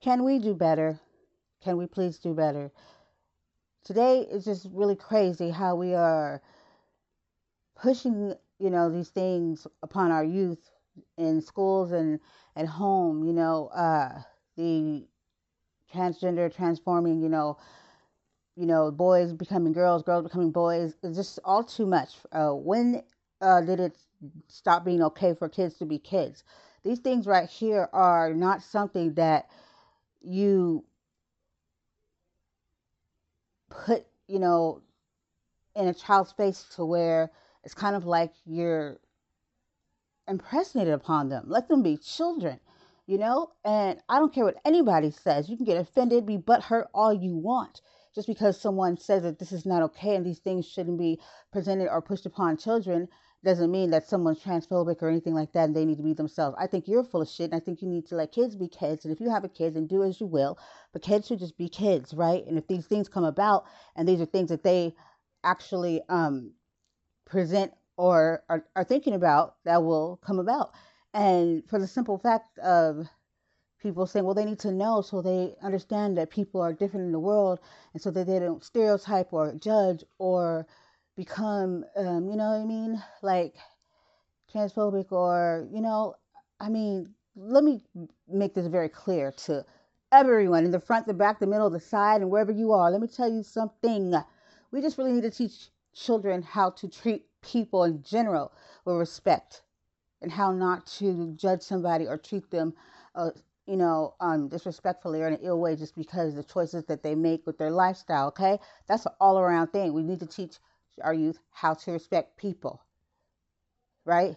can we do better? Can we please do better? Today is just really crazy how we are pushing, you know, these things upon our youth in schools and at home, you know, uh, the transgender transforming, you know, you know, boys becoming girls, girls becoming boys. It's just all too much. Uh, when uh, did it stop being okay for kids to be kids? These things right here are not something that you put, you know, in a child's face to where it's kind of like you're impressing upon them. Let them be children, you know? And I don't care what anybody says. You can get offended, be butthurt all you want. Just because someone says that this is not okay and these things shouldn't be presented or pushed upon children doesn't mean that someone's transphobic or anything like that and they need to be themselves. I think you're full of shit and I think you need to let kids be kids. And if you have a kid, then do as you will. But kids should just be kids, right? And if these things come about and these are things that they actually um, present or are, are thinking about that will come about. And for the simple fact of people saying, well, they need to know so they understand that people are different in the world and so that they don't stereotype or judge or become, um, you know what I mean? Like transphobic or, you know, I mean, let me make this very clear to everyone in the front, the back, the middle, the side, and wherever you are. Let me tell you something. We just really need to teach children how to treat people in general with respect and how not to judge somebody or treat them, uh, you know, um, disrespectfully or in an ill way just because the choices that they make with their lifestyle. Okay, that's an all around thing. We need to teach our youth how to respect people, right?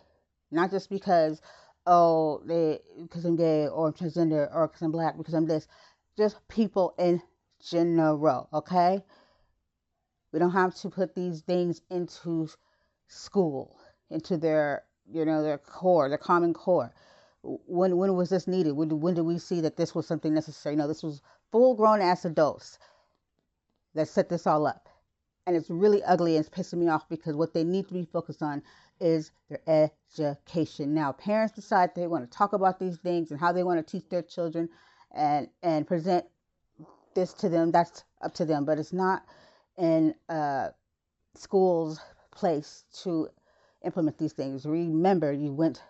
Not just because oh they because I'm gay or I'm transgender or because I'm black because I'm this. Just people in general. Okay. We don't have to put these things into school into their you know their core, their common core. When when was this needed? When when did we see that this was something necessary? No, this was full grown ass adults that set this all up, and it's really ugly and it's pissing me off because what they need to be focused on is their education. Now, parents decide they want to talk about these things and how they want to teach their children and and present this to them. That's up to them, but it's not in uh, schools place to implement these things. Remember, you went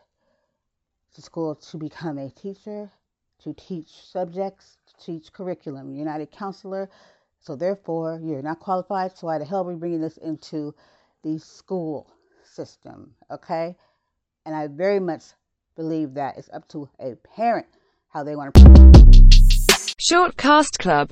to school to become a teacher, to teach subjects, to teach curriculum. You're not a counselor, so therefore you're not qualified. So why the hell are we bringing this into the school system? Okay, and I very much believe that it's up to a parent how they want to. Short Cast Club